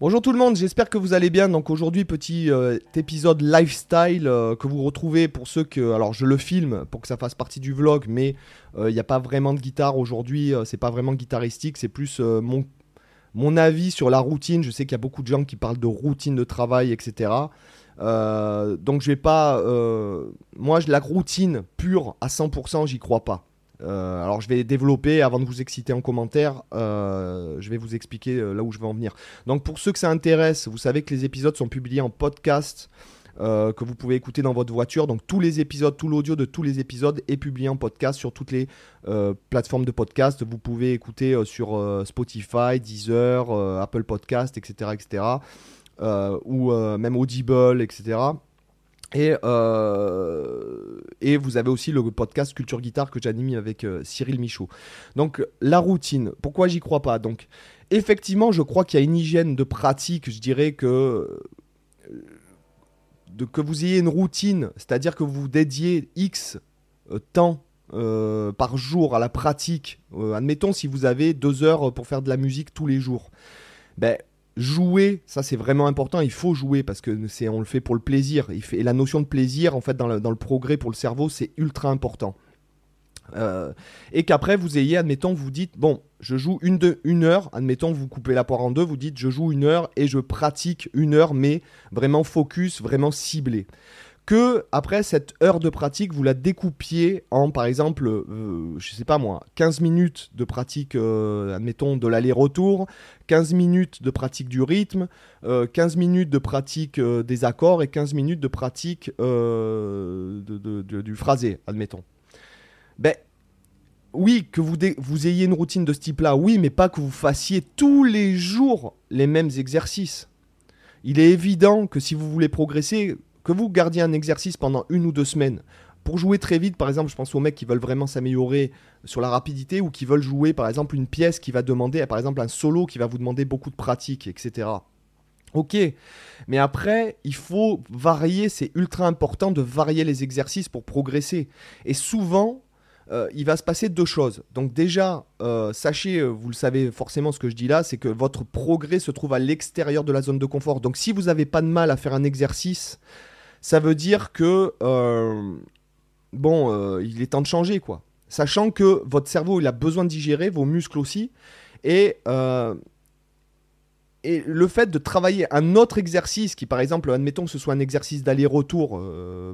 Bonjour tout le monde, j'espère que vous allez bien. Donc aujourd'hui, petit euh, épisode lifestyle euh, que vous retrouvez pour ceux que. Alors je le filme pour que ça fasse partie du vlog, mais euh, il n'y a pas vraiment de guitare aujourd'hui, c'est pas vraiment guitaristique, c'est plus mon, mon avis sur la routine. Je sais qu'il y a beaucoup de gens qui parlent de routine de travail, etc. donc je vais pas. moi, la routine pure à 100%, j'y crois pas. Euh, alors je vais développer avant de vous exciter en commentaire. Euh, je vais vous expliquer euh, là où je vais en venir. Donc pour ceux que ça intéresse, vous savez que les épisodes sont publiés en podcast. que vous pouvez écouter dans votre voiture. Donc tous les épisodes, tout l'audio de tous les épisodes est publié en podcast sur toutes les plateformes de podcast. Vous pouvez écouter sur Spotify, Deezer, Apple Podcast, etc. etc. ou même Audible, etc. Et, euh, et vous avez aussi le podcast Culture Guitare que j'anime avec euh, Cyril Michaud. Donc la routine, pourquoi j'y crois pas? Donc effectivement, je crois qu'il y a une hygiène de pratique, je dirais que euh, de, que vous ayez une routine, c'est-à-dire que vous dédiez X temps par jour à la pratique. admettons si vous avez deux heures pour faire de la musique tous les jours. Ben, jouer, ça c'est vraiment important, il faut jouer parce que c'est on le fait pour le plaisir. et la notion de plaisir, en fait, dans le, progrès pour le cerveau, c'est ultra important. Euh, et qu'après vous ayez, admettons, vous dites, bon, je joue une, une heure, admettons, vous coupez la poire en deux, vous dites, je joue une heure et je pratique une heure, mais vraiment focus, vraiment ciblé que après cette heure de pratique, vous la découpiez en, par exemple, euh, je sais pas moi, 15 minutes de pratique, euh, admettons, de l'aller-retour, 15 minutes de pratique du rythme, 15 euh, minutes de pratique des accords et 15 minutes de pratique du phrasé, admettons. Ben, oui, que vous, vous ayez une routine de ce type-là, oui, mais pas que vous fassiez tous les jours les mêmes exercices. Il est évident que si vous voulez progresser, que vous gardiez un exercice pendant une ou deux semaines, pour jouer très vite, par exemple, je pense aux mecs qui veulent vraiment s'améliorer sur la rapidité ou qui veulent jouer, par exemple, une pièce qui va demander, par exemple, un solo qui va vous demander beaucoup de pratique, etc. Ok, mais après, il faut varier, c'est ultra important de varier les exercices pour progresser. Et souvent, euh, il va se passer deux choses. Donc déjà, euh, sachez, euh, vous le savez forcément ce que je dis là, c'est que votre progrès se trouve à l'extérieur de la zone de confort. Donc si vous n'avez pas de mal à faire un exercice, ça veut dire que euh, bon, euh, il est temps de changer quoi. Sachant que votre cerveau il a besoin de digérer, vos muscles aussi, et euh, et le fait de travailler un autre exercice qui par exemple, admettons que ce soit un exercice d'aller-retour,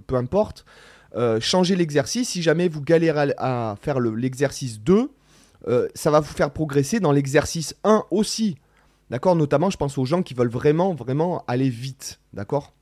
peu importe, changer l'exercice, si jamais vous galérez à, faire l'exercice 2, ça va vous faire progresser dans l'exercice 1 aussi. D'accord? Notamment, je pense aux gens qui veulent vraiment, vraiment aller vite. D'accord?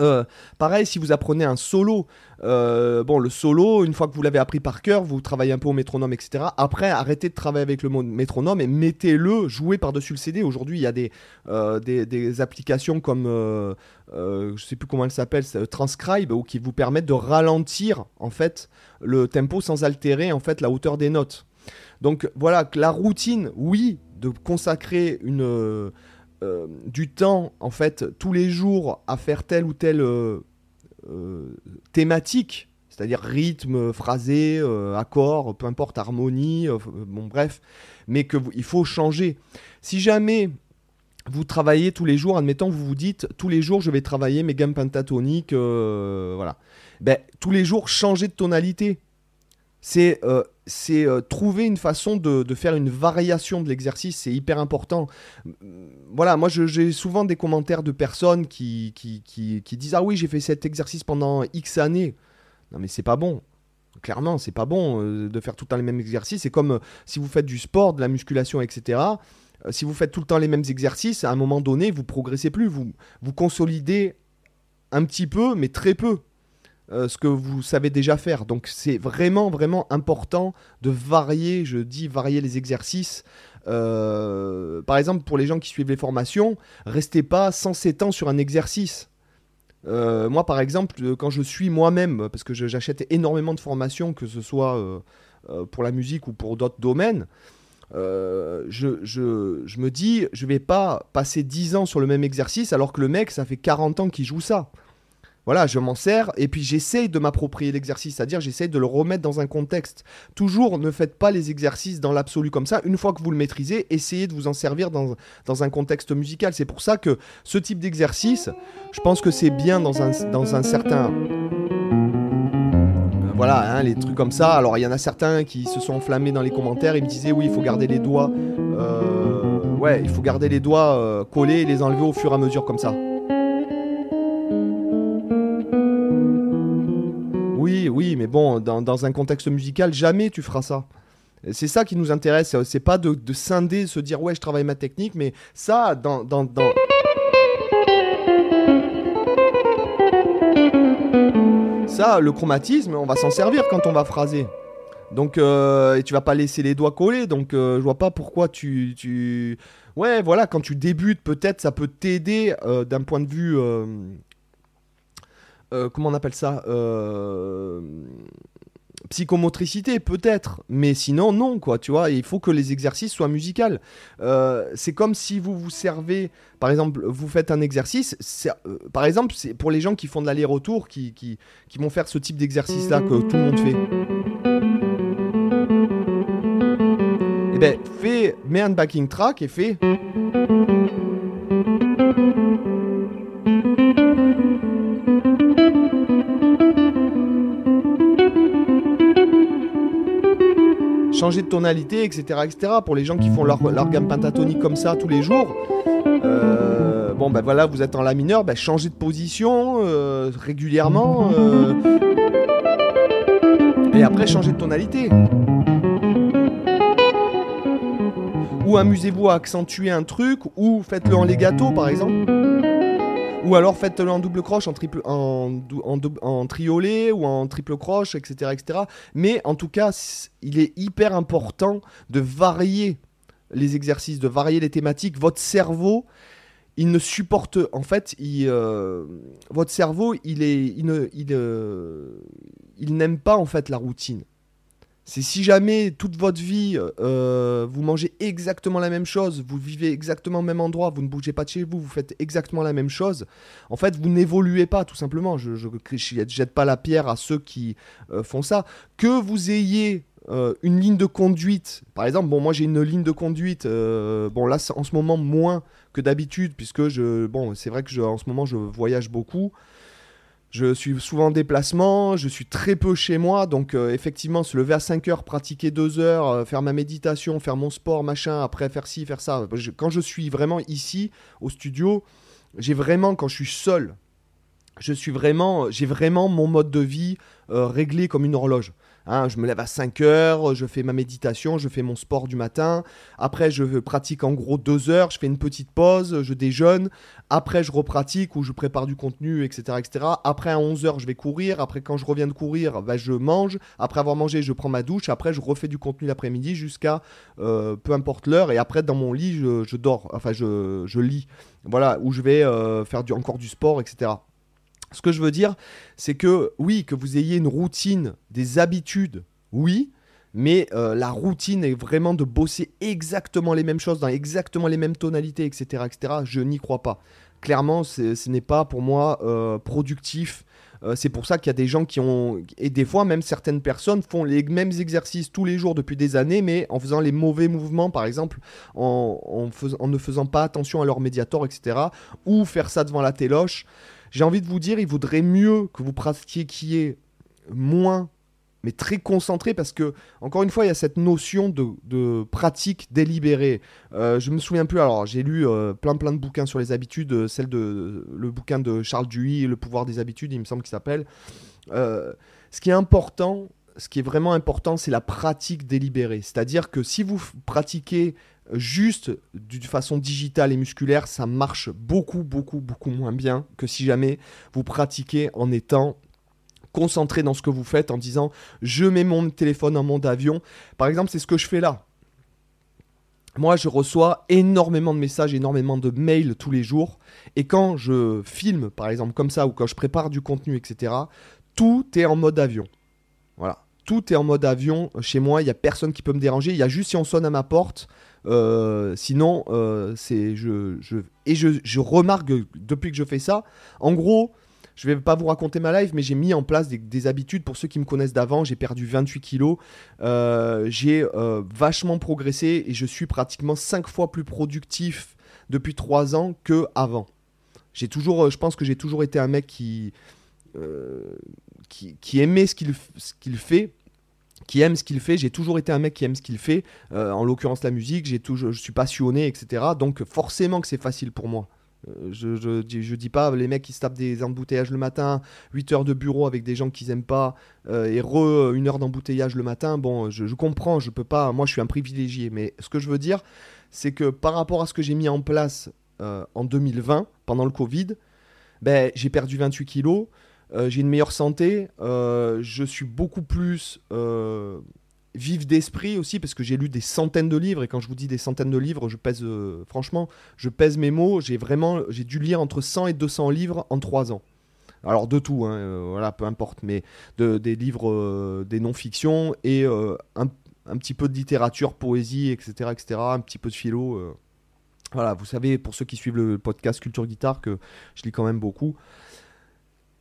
Euh, pareil, si vous apprenez un solo, euh, bon, le solo, une fois que vous l'avez appris par cœur, vous travaillez un peu au métronome, etc. Après, arrêtez de travailler avec le métronome et mettez-le, jouez par-dessus le CD. Aujourd'hui, il y a des, euh, applications comme, je sais plus comment elle s'appelle, Transcribe, ou qui vous permettent de ralentir, en fait, le tempo sans altérer, en fait, la hauteur des notes. Donc voilà, la routine, oui, de consacrer une euh, du temps, en fait, tous les jours à faire telle ou telle euh, euh, thématique, c'est-à-dire rythme, phrasé, accord, peu importe, harmonie, bon bref, mais qu'il faut changer. Si jamais vous travaillez tous les jours, admettons, vous vous dites tous les jours je vais travailler mes gammes pentatoniques, voilà. Ben, tous les jours, changez de tonalité. C'est c'est euh, trouver une façon de, faire une variation de l'exercice, c'est hyper important. Voilà, moi j'ai souvent des commentaires de personnes qui, qui, disent Ah oui, j'ai fait cet exercice pendant X années. Non, mais c'est pas bon. Clairement, c'est pas bon euh, de faire tout le temps les mêmes exercices. C'est comme euh, si vous faites du sport, de la musculation, etc. si vous faites tout le temps les mêmes exercices, à un moment donné, vous progressez plus. Vous, vous consolidez un petit peu, mais très peu. Euh, ce que vous savez déjà faire. Donc c'est vraiment, vraiment important de varier, je dis varier les exercices. Euh, par exemple, pour les gens qui suivent les formations, restez pas 107 ans sur un exercice. Euh, moi, par exemple, quand je suis moi-même, parce que j'achète énormément de formations, que ce soit pour la musique ou pour d'autres domaines, je, me dis, je vais pas passer 10 ans sur le même exercice alors que le mec, ça fait 40 ans qu'il joue ça. Voilà, je m'en sers et puis j'essaye de m'approprier l'exercice, c'est-à-dire j'essaye de le remettre dans un contexte. Toujours, ne faites pas les exercices dans l'absolu comme ça. Une fois que vous le maîtrisez, essayez de vous en servir dans, dans un contexte musical. C'est pour ça que ce type d'exercice, je pense que c'est bien dans un, dans un certain voilà, hein, les trucs comme ça. Alors il y en a certains qui se sont enflammés dans les commentaires, ils me disaient oui, il faut garder les doigts, euh, ouais, il faut garder les doigts euh, collés et les enlever au fur et à mesure comme ça. Mais bon, dans, un contexte musical, jamais tu feras ça. C'est ça qui nous intéresse, c'est pas de, de, scinder, se dire ouais, je travaille ma technique, mais ça, dans, dans... le chromatisme, on va s'en servir quand on va phraser. Donc, euh, et tu vas pas laisser les doigts coller. Donc, euh, je vois pas pourquoi tu. Ouais, voilà, quand tu débutes, peut-être ça peut t'aider euh, d'un point de vue. Comment on appelle ça psychomotricité peut-être, mais sinon non quoi, tu vois. Il faut que les exercices soient musicaux. Euh, c'est comme si vous vous servez, par exemple, vous faites un exercice. Euh, par exemple, c'est pour les gens qui font de l'aller-retour, qui, qui, qui, vont faire ce type d'exercice là que tout le monde fait. Eh ben, fais, mets un backing track et fais. Changer de tonalité, etc., etc. Pour les gens qui font leur, gamme pentatonique comme ça tous les jours, euh, bon ben voilà, vous êtes en la mineur, ben changez de position euh, régulièrement. Euh, et après, changez de tonalité. Ou amusez-vous à accentuer un truc, ou faites-le en legato par exemple. Ou alors faites-le en double croche, en, triple, en, triolet ou en triple croche, etc., etc. Mais en tout cas, il est hyper important de varier les exercices, de varier les thématiques. Votre cerveau, il ne supporte. En fait, euh, votre cerveau, il, euh, il n'aime pas en fait la routine. C'est si jamais toute votre vie, euh, vous mangez exactement la même chose, vous vivez exactement au même endroit, vous ne bougez pas de chez vous, vous faites exactement la même chose, en fait, vous n'évoluez pas, tout simplement. Je ne jette pas la pierre à ceux qui euh, font ça. Que vous ayez euh, une ligne de conduite, par exemple, bon, moi j'ai une ligne de conduite, bon, là, en ce moment, moins que d'habitude, puisque je, bon, c'est vrai que en ce moment, je voyage beaucoup. Je suis souvent en déplacement, je suis très peu chez moi, donc euh, effectivement, se lever à 5 heures, pratiquer 2 heures, euh, faire ma méditation, faire mon sport, machin, après faire ci, faire ça. quand je suis vraiment ici, au studio, j'ai vraiment, quand je suis seul, je suis vraiment, j'ai vraiment mon mode de vie euh, réglé comme une horloge. Hein, je me lève à 5 heures, je fais ma méditation, je fais mon sport du matin. Après, je pratique en gros 2 heures, je fais une petite pause, je déjeune. Après, je repratique ou je prépare du contenu, etc. etc. Après, à 11 heures, je vais courir. Après, quand je reviens de courir, bah, je mange. Après avoir mangé, je prends ma douche. Après, je refais du contenu l'après-midi jusqu'à euh, peu importe l'heure. Et après, dans mon lit, je, dors. Enfin, je, lis. Voilà, où je vais euh, faire encore du sport, etc. Ce que je veux dire, c'est que oui, que vous ayez une routine, des habitudes, oui, mais euh, la routine est vraiment de bosser exactement les mêmes choses, dans exactement les mêmes tonalités, etc. etc. je n'y crois pas. Clairement, ce n'est pas pour moi euh, productif. Euh, c'est pour ça qu'il y a des gens qui ont... Et des fois, même certaines personnes font les mêmes exercices tous les jours depuis des années, mais en faisant les mauvais mouvements, par exemple, en, en ne faisant pas attention à leur médiator, etc. Ou faire ça devant la téloche. J'ai envie de vous dire, il vaudrait mieux que vous pratiquiez moins, mais très concentré, parce que, encore une fois, il y a cette notion de, pratique délibérée. Euh, je me souviens plus, alors j'ai lu euh, plein plein de bouquins sur les habitudes, euh, celle de, le bouquin de Charles Duhigg, Le pouvoir des habitudes, il me semble qu'il s'appelle. Euh, ce qui est important, ce qui est vraiment important, c'est la pratique délibérée. C'est-à-dire que si vous pratiquez juste d'une façon digitale et musculaire, ça marche beaucoup, beaucoup, beaucoup moins bien que si jamais vous pratiquez en étant concentré dans ce que vous faites, en disant je mets mon téléphone en mode avion. Par exemple, c'est ce que je fais là. Moi, je reçois énormément de messages, énormément de mails tous les jours. Et quand je filme, par exemple, comme ça, ou quand je prépare du contenu, etc., tout est en mode avion. Voilà. Tout est en mode avion chez moi. Il n'y a personne qui peut me déranger. Il y a juste si on sonne à ma porte, euh, sinon, euh, c'est je, je, et je, je, remarque depuis que je fais ça, en gros, je vais pas vous raconter ma life, mais j'ai mis en place des, habitudes. Pour ceux qui me connaissent d'avant, j'ai perdu 28 kilos. Euh, j'ai vachement progressé et je suis pratiquement 5 fois plus productif depuis 3 ans que avant. J'ai toujours, je pense que j'ai toujours été un mec qui, qui, aimait ce qu'il qu'il fait qui aime ce qu'il fait. J'ai toujours été un mec qui aime ce qu'il fait. en l'occurrence, la musique, j'ai toujours, je suis passionné, etc. Donc forcément que c'est facile pour moi. Euh, je, je, je, dis pas les mecs qui se tapent des embouteillages le matin, 8 heures de bureau avec des gens qu'ils aiment pas, euh, et re euh, une heure d'embouteillage le matin. Bon, je, comprends, je peux pas. Moi, je suis un privilégié. Mais ce que je veux dire, c'est que par rapport à ce que j'ai mis en place en 2020, pendant le Covid, ben, j'ai perdu 28 kilos. J'ai une meilleure santé, je suis beaucoup plus vive d'esprit aussi parce que j'ai lu des centaines de livres et quand je vous dis des centaines de livres je pèse euh, franchement je pèse mes mots j'ai vraiment j'ai dû lire entre 100 et 200 livres en 3 ans. Alors de tout hein, euh, voilà peu importe mais de, des livres euh, des non-fiction et un, un, petit peu de littérature poésie etc etc un petit peu de philo voilà vous savez pour ceux qui suivent le podcast culture guitare que je lis quand même beaucoup.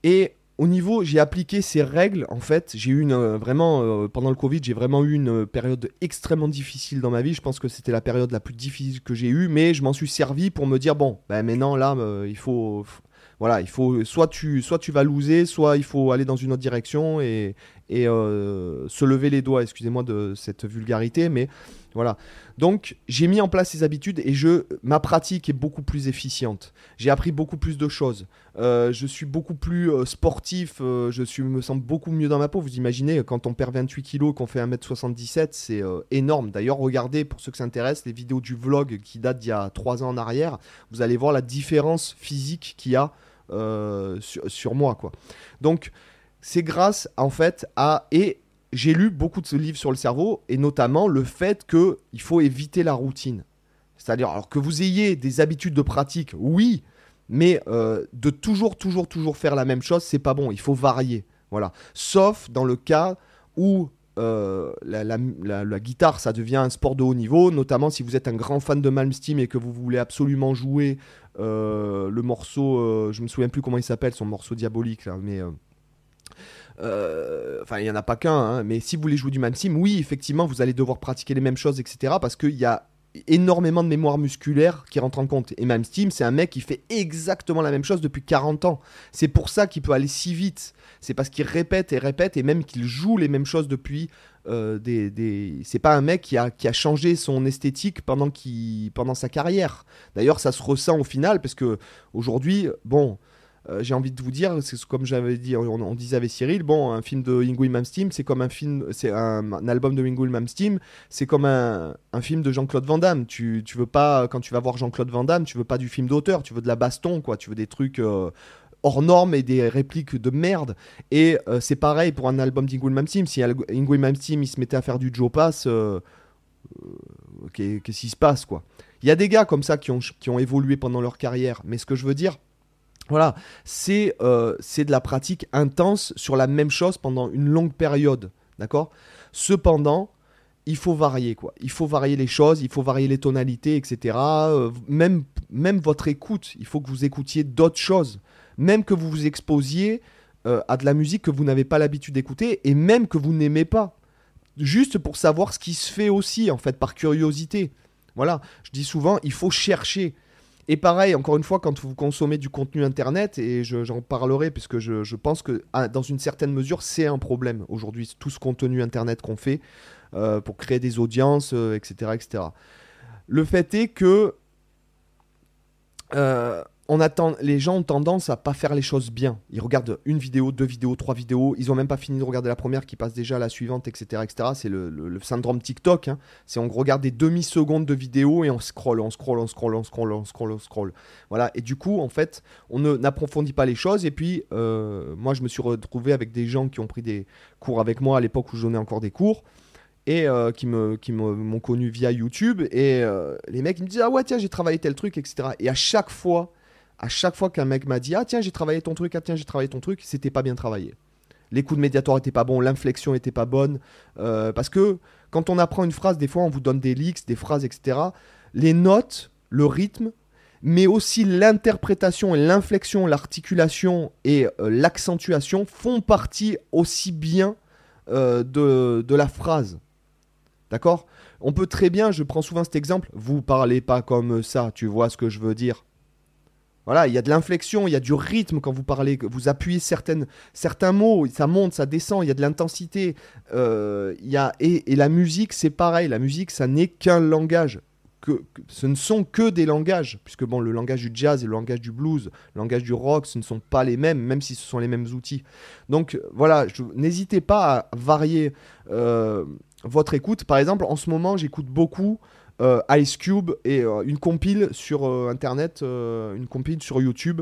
Et au niveau, j'ai appliqué ces règles. En fait, j'ai eu une euh, vraiment euh, pendant le Covid, j'ai vraiment eu une période extrêmement difficile dans ma vie. Je pense que c'était la période la plus difficile que j'ai eue, mais je m'en suis servi pour me dire bon, ben maintenant là, euh, il faut, voilà, il faut soit tu, soit tu vas loser, soit il faut aller dans une autre direction et, et se lever les doigts. Excusez-moi de cette vulgarité, mais voilà. Donc j'ai mis en place ces habitudes et je, ma pratique est beaucoup plus efficiente. J'ai appris beaucoup plus de choses. Euh, je suis beaucoup plus euh, sportif. Euh, je suis, me sens beaucoup mieux dans ma peau. Vous imaginez quand on perd 28 kilos, qu'on fait 1m77, c'est énorme. D'ailleurs, regardez pour ceux que ça intéresse les vidéos du vlog qui datent d'il y a 3 ans en arrière. Vous allez voir la différence physique qu'il y a sur, sur, moi, quoi. Donc c'est grâce en fait à et j'ai lu beaucoup de livres sur le cerveau et notamment le fait qu'il faut éviter la routine. C'est-à-dire, alors que vous ayez des habitudes de pratique, oui, mais euh, de toujours, toujours, toujours faire la même chose, c'est pas bon. Il faut varier. Voilà. Sauf dans le cas où euh, la, guitare, ça devient un sport de haut niveau, notamment si vous êtes un grand fan de Malmsteen et que vous voulez absolument jouer euh, le morceau, je me souviens plus comment il s'appelle, son morceau diabolique, là, mais euh, enfin, il n'y en a pas qu'un, hein, mais si vous voulez jouer du même sim, oui, effectivement, vous allez devoir pratiquer les mêmes choses, etc. Parce qu'il y a énormément de mémoire musculaire qui rentre en compte. Et même Steam, c'est un mec qui fait exactement la même chose depuis 40 ans. C'est pour ça qu'il peut aller si vite. C'est parce qu'il répète et répète et même qu'il joue les mêmes choses depuis euh, des. C'est pas un mec qui a, qui a changé son esthétique pendant, qui, pendant sa carrière. D'ailleurs, ça se ressent au final parce que aujourd'hui, bon, euh, j'ai envie de vous dire, c'est comme j'avais dit, on, disait avec Cyril, bon, un film de Ingrid Malmsteen, c'est comme un film, c'est un, album de Ingrid Malmsteen, c'est comme un, un, film de Jean-Claude Van Damme. Tu, tu veux pas, quand tu vas voir Jean-Claude Van Damme, tu veux pas du film d'auteur, tu veux de la baston, quoi. Tu veux des trucs euh, hors normes et des répliques de merde. Et euh, c'est pareil pour un album d'Ingrid Malmsteen. Si Ingrid Malmsteen il se mettait à faire du Joe Pass, qu'est-ce qui se passe, quoi? Il y a des gars comme ça qui ont, qui ont évolué pendant leur carrière, mais ce que je veux dire voilà, euh, c'est de la pratique intense sur la même chose pendant une longue période, d'accord? Cependant, il faut varier, quoi. Il faut varier les choses, il faut varier les tonalités, etc. Euh, même, même votre écoute, il faut que vous écoutiez d'autres choses. Même que vous vous exposiez euh, à de la musique que vous n'avez pas l'habitude d'écouter et même que vous n'aimez pas. Juste pour savoir ce qui se fait aussi, en fait, par curiosité. Voilà, je dis souvent, il faut chercher. Et pareil, encore une fois, quand vous consommez du contenu Internet, et j'en parlerai puisque je, pense que ah, dans une certaine mesure, c'est un problème aujourd'hui, tout ce contenu Internet qu'on fait euh, pour créer des audiences, etc., euh, etc. Le fait est que euh, on attend, les gens ont tendance à pas faire les choses bien. Ils regardent une vidéo, deux vidéos, trois vidéos. Ils ont même pas fini de regarder la première qui passe déjà à la suivante, etc. etc. C'est le, syndrome TikTok. Hein. C'est on regarde des demi-secondes de vidéo et on scroll, on scroll, on scroll, on scroll, on scroll, on scroll. Voilà. Et du coup, en fait, on n'approfondit pas les choses. Et puis, euh, moi, je me suis retrouvé avec des gens qui ont pris des cours avec moi à l'époque où je donnais encore des cours et euh, qui me qui m'ont connu via YouTube et euh, les mecs ils me disent ah ouais tiens j'ai travaillé tel truc etc et à chaque fois à chaque fois qu'un mec m'a dit Ah, tiens, j'ai travaillé ton truc, ah, tiens, j'ai travaillé ton truc, c'était pas bien travaillé. Les coups de médiator étaient pas bons, l'inflexion était pas bonne. Euh, parce que quand on apprend une phrase, des fois, on vous donne des leaks, des phrases, etc. Les notes, le rythme, mais aussi l'interprétation et l'inflexion, l'articulation et euh, l'accentuation font partie aussi bien euh, de, de, la phrase. D'accord? On peut très bien, je prends souvent cet exemple, vous parlez pas comme ça, tu vois ce que je veux dire. Voilà, il y a de l'inflexion, il y a du rythme quand vous parlez, vous appuyez certains mots, ça monte, ça descend, il y a de l'intensité. Euh, et, et, la musique, c'est pareil, la musique, ça n'est qu'un langage. Que, ce ne sont que des langages, puisque bon, le langage du jazz et le langage du blues, le langage du rock, ce ne sont pas les mêmes, même si ce sont les mêmes outils. Donc voilà, n'hésitez pas à varier euh, votre écoute. Par exemple, en ce moment, j'écoute beaucoup euh, Ice Cube et euh, une compile sur euh, internet, une compile sur YouTube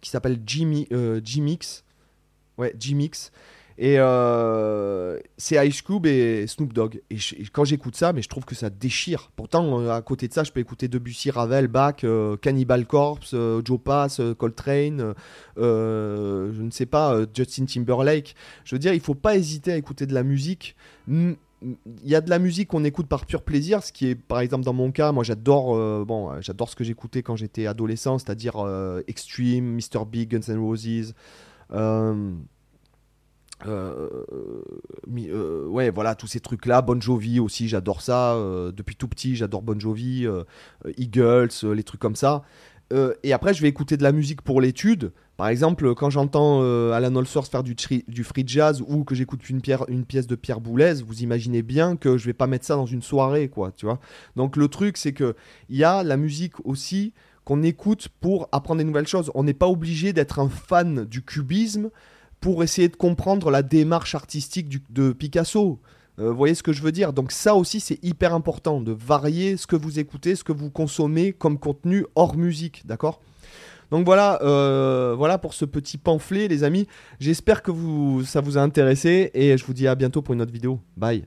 qui s'appelle G-Mix. Ouais, G-Mix. Et c'est Ice Cube et Snoop Dogg. Et, quand j'écoute ça, mais je trouve que ça déchire. Pourtant, à côté de ça, je peux écouter Debussy, Ravel, Bach, Cannibal Corpse, Joe Pass, Coltrane, je ne sais pas, Justin Timberlake. Je veux dire, il faut pas hésiter à écouter de la musique il y a de la musique qu'on écoute par pur plaisir, ce qui est par exemple dans mon cas, moi j'adore euh, bon, j'adore ce que j'écoutais quand j'étais adolescent, c'est-à-dire euh, Extreme, Mr Big, Guns N' Roses. Euh, ouais, voilà, tous ces trucs-là. Bon Jovi aussi, j'adore ça. depuis tout petit, j'adore Bon Jovi, Eagles, les trucs comme ça. Et après, je vais écouter de la musique pour l'étude. Par exemple, quand j'entends euh, Alan Allsworth faire du, du, free jazz ou que j'écoute une, une, pièce de Pierre Boulez, vous imaginez bien que je vais pas mettre ça dans une soirée, quoi, tu vois. Donc le truc, c'est que il y a la musique aussi qu'on écoute pour apprendre des nouvelles choses. On n'est pas obligé d'être un fan du cubisme pour essayer de comprendre la démarche artistique de Picasso. Euh, vous voyez ce que je veux dire? Donc ça aussi c'est hyper important de varier ce que vous écoutez, ce que vous consommez comme contenu hors musique, d'accord? Donc voilà, euh, voilà pour ce petit pamphlet, les amis. J'espère que ça vous a intéressé et je vous dis à bientôt pour une autre vidéo. Bye.